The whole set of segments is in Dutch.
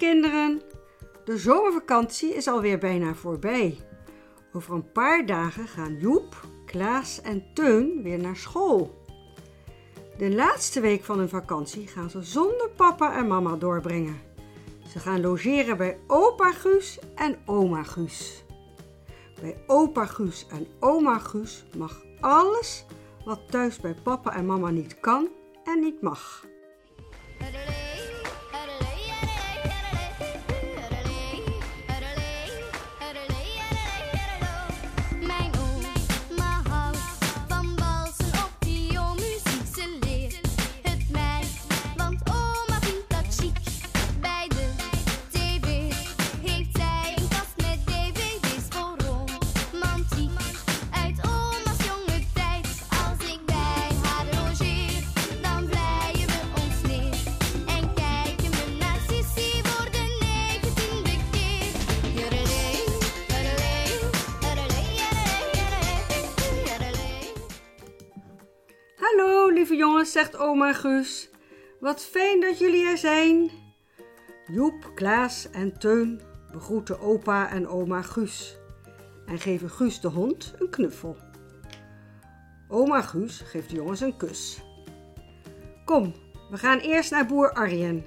Kinderen. De zomervakantie is alweer bijna voorbij. Over een paar dagen gaan Joep, Klaas en Teun weer naar school. De laatste week van hun vakantie gaan ze zonder papa en mama doorbrengen. Ze gaan logeren bij opa Guus en oma Guus. Bij opa Guus en oma Guus mag alles wat thuis bij papa en mama niet kan en niet mag. Zegt oma Guus. Wat fijn dat jullie er zijn. Joep, Klaas en Teun begroeten opa en oma Guus en geven Guus de hond een knuffel. Oma Guus geeft de jongens een kus. Kom, we gaan eerst naar boer Arjen.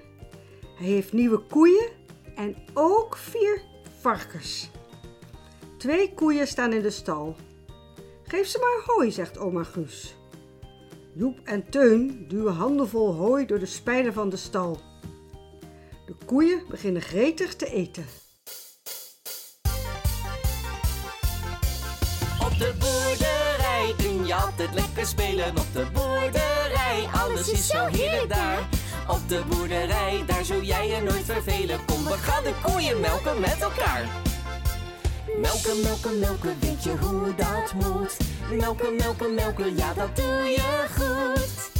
Hij heeft nieuwe koeien en ook vier varkens. Twee koeien staan in de stal. Geef ze maar hooi, zegt oma Guus. Joep en Teun duwen handenvol hooi door de spijlen van de stal. De koeien beginnen gretig te eten. Op de boerderij kun je altijd lekker spelen. Op de boerderij, alles is zo heerlijk daar. Op de boerderij, daar zul jij je nooit vervelen. Kom, we gaan de koeien melken met elkaar. Melken, melken, melken, weet je hoe dat moet? Melken, melken, melken, ja dat doe je goed.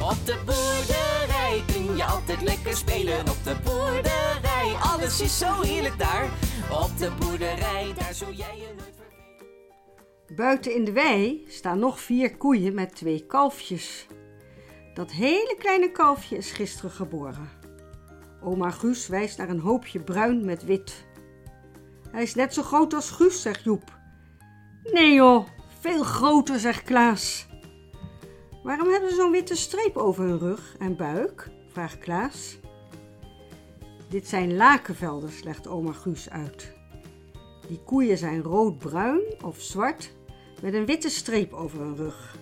Op de boerderij kun je altijd lekker spelen. Op de boerderij, alles is zo heerlijk daar. Op de boerderij, daar zul jij je nooit vervelen. Buiten in de wei staan nog vier koeien met twee kalfjes. Dat hele kleine kalfje is gisteren geboren. Oma Guus wijst naar een hoopje bruin met wit. Hij is net zo groot als Guus, zegt Joep. Nee joh, veel groter, zegt Klaas. Waarom hebben ze zo'n witte streep over hun rug en buik? vraagt Klaas. Dit zijn lakenvelders, legt oma Guus uit. Die koeien zijn roodbruin of zwart met een witte streep over hun rug.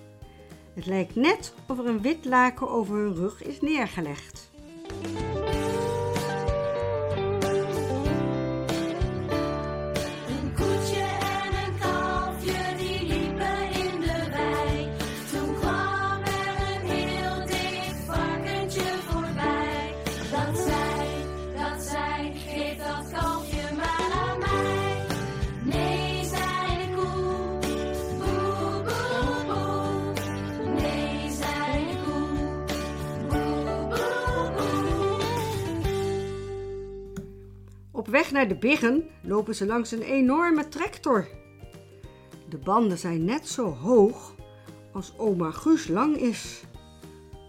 Het lijkt net of er een wit laken over hun rug is neergelegd. Weg naar de biggen lopen ze langs een enorme tractor. De banden zijn net zo hoog als oma Guus lang is.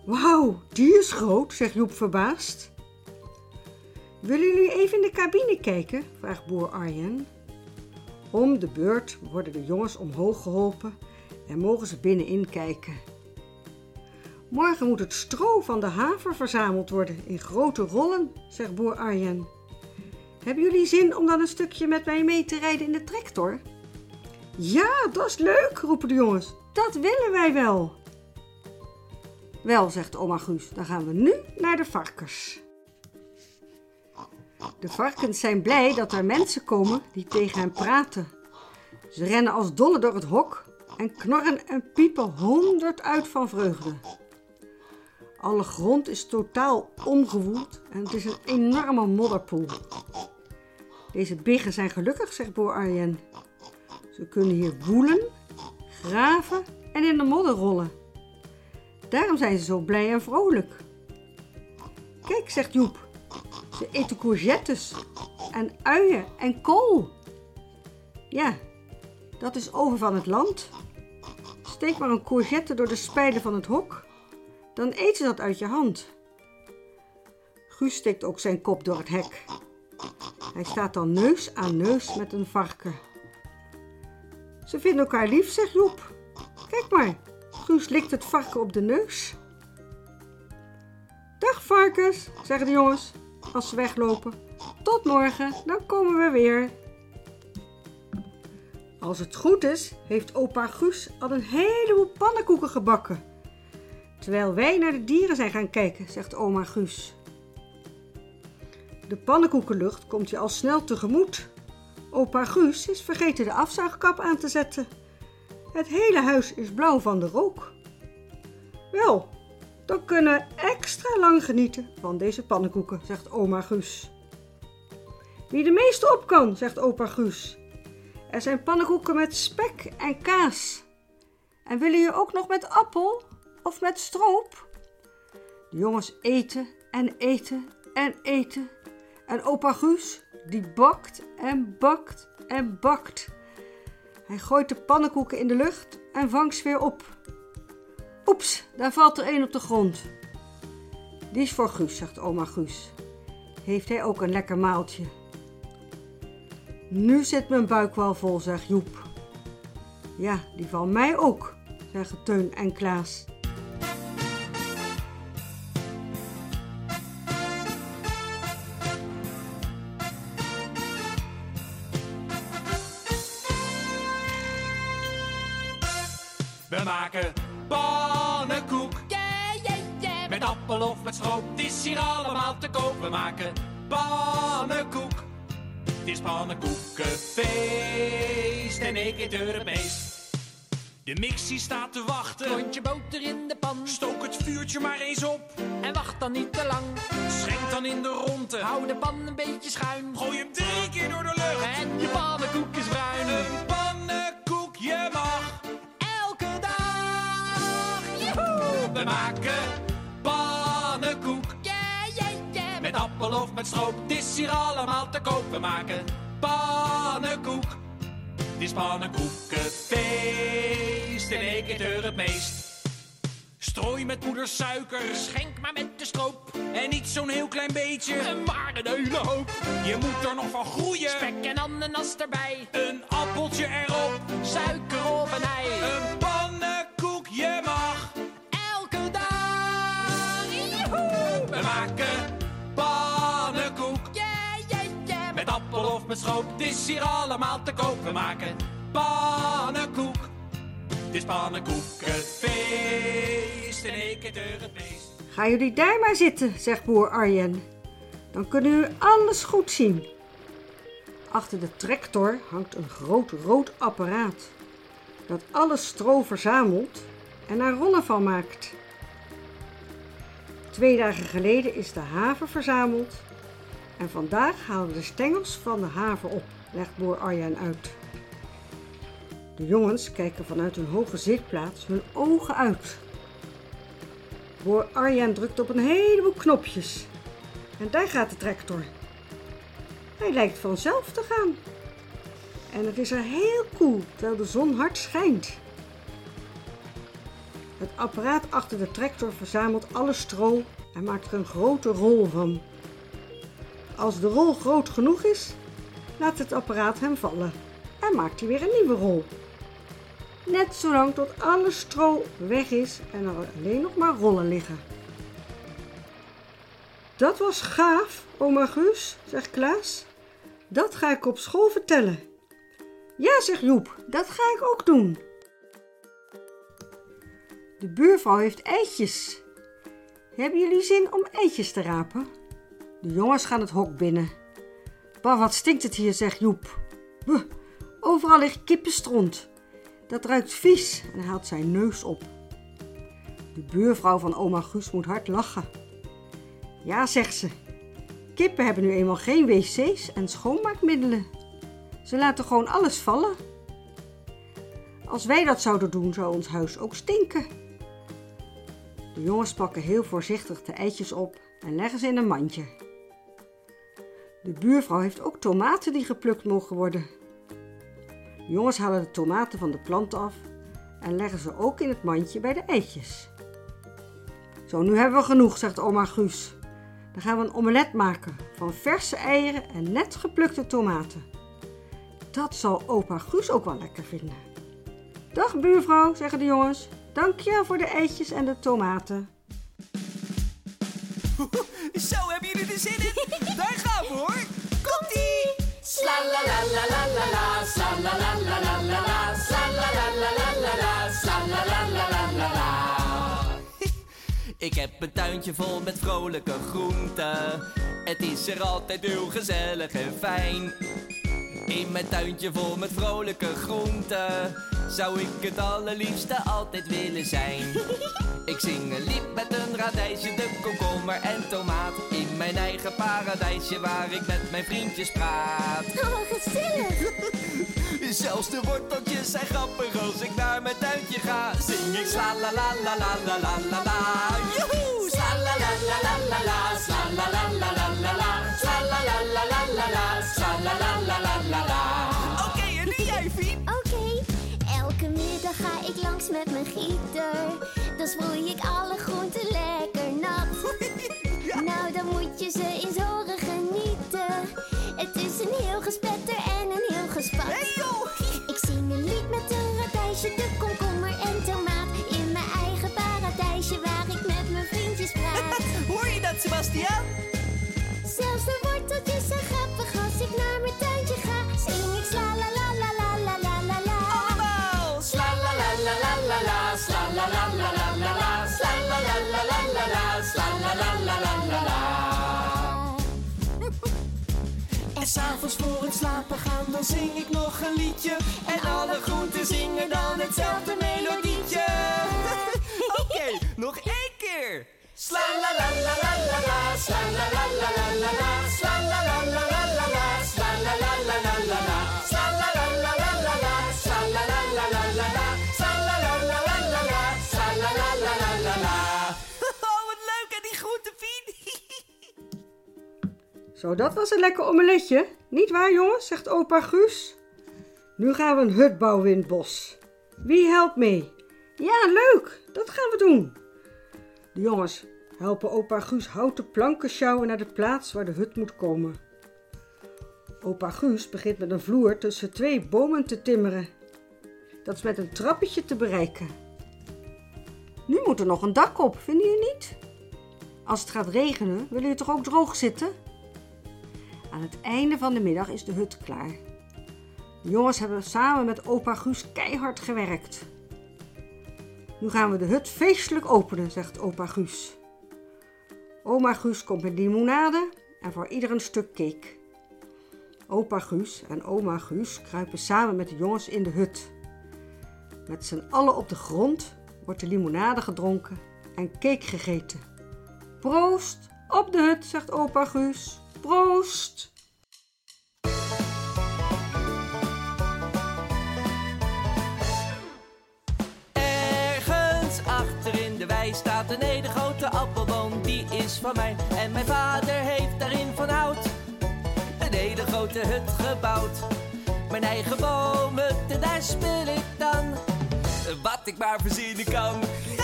Wauw, die is groot, zegt Joep verbaasd. Willen jullie even in de cabine kijken? vraagt boer Arjen. Om de beurt worden de jongens omhoog geholpen en mogen ze binnenin kijken. Morgen moet het stro van de haver verzameld worden in grote rollen, zegt boer Arjen. Hebben jullie zin om dan een stukje met mij mee te rijden in de tractor? Ja, dat is leuk, roepen de jongens. Dat willen wij wel. Wel, zegt oma Guus, dan gaan we nu naar de varkens. De varkens zijn blij dat er mensen komen die tegen hen praten. Ze rennen als dolle door het hok en knorren en piepen honderd uit van vreugde. Alle grond is totaal omgewoeld en het is een enorme modderpoel. Deze biggen zijn gelukkig, zegt boer Arjen. Ze kunnen hier woelen, graven en in de modder rollen. Daarom zijn ze zo blij en vrolijk. Kijk, zegt Joep, ze eten courgettes en uien en kool. Ja, dat is over van het land. Steek maar een courgette door de spijlen van het hok, dan eten ze dat uit je hand. Guus steekt ook zijn kop door het hek. Hij staat dan neus aan neus met een varken. Ze vinden elkaar lief, zegt Joep. Kijk maar, Guus likt het varken op de neus. Dag varkens, zeggen de jongens als ze weglopen. Tot morgen, dan komen we weer. Als het goed is, heeft opa Guus al een heleboel pannenkoeken gebakken. Terwijl wij naar de dieren zijn gaan kijken, zegt oma Guus. De pannenkoekenlucht komt je al snel tegemoet. Opa Guus is vergeten de afzuigkap aan te zetten. Het hele huis is blauw van de rook. Wel, dan kunnen we extra lang genieten van deze pannenkoeken, zegt oma Guus. Wie de meeste op kan, zegt opa Guus. Er zijn pannenkoeken met spek en kaas. En willen je ook nog met appel of met stroop? De jongens eten en eten en eten. En opa Guus, die bakt en bakt en bakt. Hij gooit de pannenkoeken in de lucht en vangt ze weer op. Oeps, daar valt er een op de grond. Die is voor Guus, zegt oma Guus. Heeft hij ook een lekker maaltje? Nu zit mijn buik wel vol, zegt Joep. Ja, die van mij ook, zeggen Teun en Klaas. We maken pannenkoek. Yeah, yeah, yeah. Met appel of met stroop, het is hier allemaal te koop. We maken pannenkoek. Het is pannenkoekenfeest en ik eet het meest. De mixie staat te wachten. Klontje boter in de pan Stook het vuurtje maar eens op. en wacht dan niet te lang. Schenk dan in de ronde. Hou de pan een beetje schuin Gooi hem drie keer door de lucht. Met stroop, het is hier allemaal te koop. We maken pannenkoek. Het is pannenkoekenfeest en ik eet er het meest. Strooi met poedersuiker Schenk maar met de stroop, en niet zo'n heel klein beetje. maar een hele hoop. Je moet er nog van groeien. Spek en ananas erbij, Een appeltje erop, suiker of hier allemaal te koop. We maken pannenkoek. Het is pannenkoekenfeest en ik het meest. Gaan jullie daar maar zitten, zegt boer Arjen. Dan kunnen jullie alles goed zien. Achter de tractor hangt een groot rood apparaat dat alle stro verzamelt en er rollen van maakt. Twee dagen geleden is de haver verzameld en vandaag halen we de stengels van de haver op, legt boer Arjen uit. De jongens kijken vanuit hun hoge zitplaats hun ogen uit. Boer Arjen drukt op een heleboel knopjes. En daar gaat de tractor. Hij lijkt vanzelf te gaan. En het is er heel koel terwijl de zon hard schijnt. Het apparaat achter de tractor verzamelt alle stro en maakt er een grote rol van. Als de rol groot genoeg is, laat het apparaat hem vallen en maakt hij weer een nieuwe rol. Net zolang tot alle stro weg is en er alleen nog maar rollen liggen. Dat was gaaf, oma Guus, zegt Klaas. Dat ga ik op school vertellen. Ja, zegt Joep, dat ga ik ook doen. De buurvrouw heeft eitjes. Hebben jullie zin om eitjes te rapen? De jongens gaan het hok binnen. Bah, wat stinkt het hier, zegt Joep. Overal ligt kippenstront. Dat ruikt vies en haalt zijn neus op. De buurvrouw van oma Guus moet hard lachen. Ja, zegt ze. Kippen hebben nu eenmaal geen wc's en schoonmaakmiddelen. Ze laten gewoon alles vallen. Als wij dat zouden doen, zou ons huis ook stinken. De jongens pakken heel voorzichtig de eitjes op en leggen ze in een mandje. De buurvrouw heeft ook tomaten die geplukt mogen worden. De jongens halen de tomaten van de plant af en leggen ze ook in het mandje bij de eitjes. Zo, nu hebben we genoeg, zegt oma Guus. Dan gaan we een omelet maken van verse eieren en net geplukte tomaten. Dat zal opa Guus ook wel lekker vinden. Dag buurvrouw, zeggen de jongens. Dank je voor de eitjes en de tomaten. Zo, hebben jullie er zin in? Daar hoor. Komt-ie! Sla la la la la la la, sla la la la la la la, sla la la la la la la, sla la la la la la la. Ik heb een tuintje vol met vrolijke groenten. Het is er altijd heel gezellig en fijn. In mijn tuintje vol met vrolijke groenten zou ik het allerliefste altijd willen zijn. Ik zing een lied met een radijsje, de komkommer en tomaat. In mijn eigen paradijsje waar ik met mijn vriendjes praat. Oh, gezellig. Zelfs de worteltjes zijn grappig als ik naar mijn tuintje ga. Zing ik sla la la la la la la la la. Joehoe! Sla la la la la la la. Sla la la la la la la. Sebastiaan? Zelfs de worteltjes zijn grappig als ik naar mijn tuintje ga. Zing ik sla la la la la la la la la. Allemaal! Sla la la la la la la. Sla la la la la la la. Sla la la la la la la. Sla la la la la la la. En s'avonds voor het slapen gaan, dan zing ik nog een liedje. En alle groenten zingen dan hetzelfde melodietje. Sla la la la la la la, sla la la la la la la, sla la la la la la la, sla la la la la la la, sla la la la la la la, sla la la la la la la, sla la la la la la la, sla la la la la la la. Oh, wat leuk en die groente. Zo, dat was een lekker omeletje. Niet waar, jongens, zegt opa Guus. Nu gaan we een hut bouwen in het bos. Wie helpt mee? Ja, leuk, dat gaan we doen. De jongens helpen opa Guus houten planken sjouwen naar de plaats waar de hut moet komen. Opa Guus begint met een vloer tussen twee bomen te timmeren. Dat is met een trappetje te bereiken. Nu moet er nog een dak op, vinden jullie niet? Als het gaat regenen, willen jullie toch ook droog zitten? Aan het einde van de middag is de hut klaar. De jongens hebben samen met opa Guus keihard gewerkt. Nu gaan we de hut feestelijk openen, zegt opa Guus. Oma Guus komt met limonade en voor ieder een stuk cake. Opa Guus en oma Guus kruipen samen met de jongens in de hut. Met z'n allen op de grond wordt de limonade gedronken en cake gegeten. Proost op de hut, zegt opa Guus. Proost! In de wei staat een hele grote appelboom, die is van mij. En mijn vader heeft daarin van hout een hele grote hut gebouwd. Mijn eigen en daar speel ik dan wat ik maar verzinnen kan.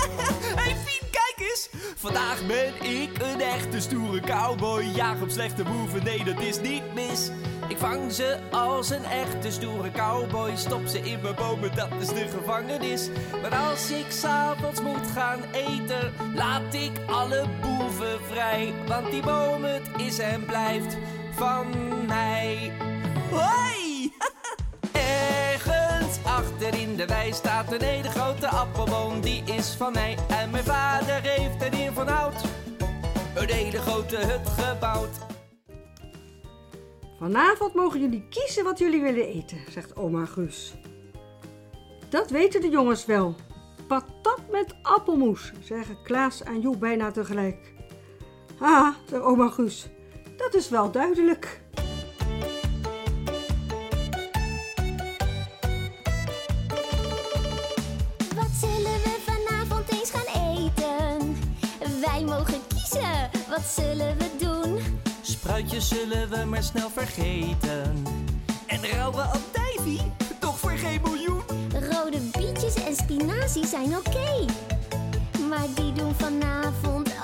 hey Fien, kijk eens! Vandaag ben ik een echte stoere cowboy. Jaag op slechte boeven, nee dat is niet mis. Ik vang ze als een echte stoere cowboy. Stop ze in mijn bomen, dat is de gevangenis. Maar als ik s'avonds moet gaan eten, laat ik alle boeven vrij. Want die boom, het is en blijft van mij. Hoi! Ergens achter in de wei staat een hele grote appelboom, die is van mij. En mijn vader heeft erin van hout een hele grote hut gebouwd. Vanavond mogen jullie kiezen wat jullie willen eten, zegt oma Guus. Dat weten de jongens wel. Patat met appelmoes, zeggen Klaas en Joep bijna tegelijk. Ah, zegt oma Guus, dat is wel duidelijk. Wat zullen we vanavond eens gaan eten? Wij mogen kiezen, wat zullen we? Spruitjes zullen we maar snel vergeten. En rauwe andijvie, toch voor geen miljoen. Rode bietjes en spinazie zijn oké. Maar die doen vanavond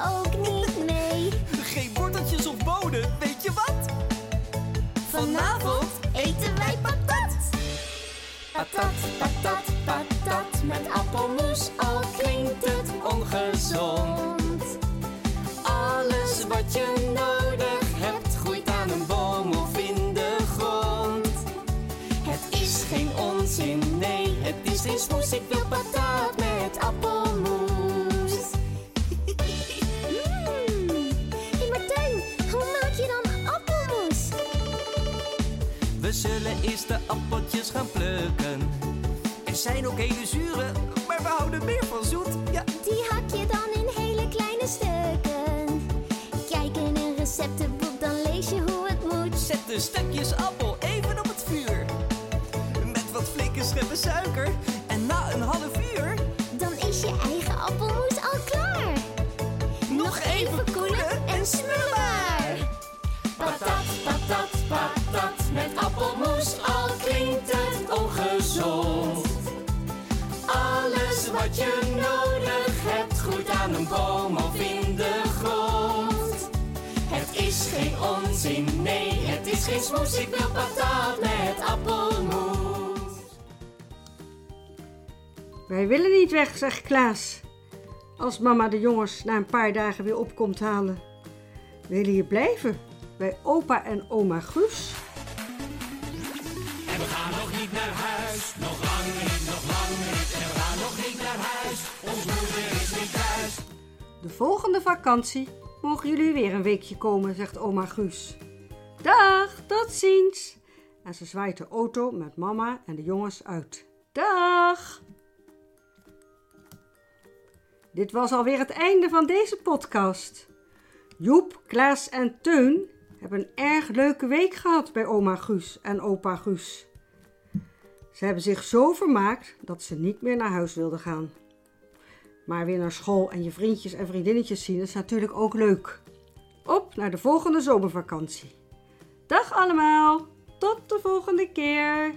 We zullen eerst de appeltjes gaan plukken. Er zijn ook hele zure, maar we houden meer van zoet. Ja, Die hak je dan in hele kleine stukken. Kijk in een receptenboek, dan lees je hoe het moet. zet de stukjes appel even op het vuur. Met wat flinke scheppen suiker. En na een half uur appelmoes, al klinkt het ongezond. Alles wat je nodig hebt, groeit aan een boom of in de grond. Het is geen onzin, nee, het is geen smoes. Ik wil patat met appelmoes. Wij willen niet weg, zegt Klaas. Als mama de jongens na een paar dagen weer opkomt halen. Willen hier blijven, bij opa en oma Guus. Volgende vakantie mogen jullie weer een weekje komen, zegt oma Guus. Dag, tot ziens. En ze zwaait de auto met mama en de jongens uit. Dag. Dit was alweer het einde van deze podcast. Joep, Klaas en Teun hebben een erg leuke week gehad bij oma Guus en opa Guus. Ze hebben zich zo vermaakt dat ze niet meer naar huis wilden gaan. Maar weer naar school en je vriendjes en vriendinnetjes zien is natuurlijk ook leuk. Op naar de volgende zomervakantie. Dag allemaal, tot de volgende keer.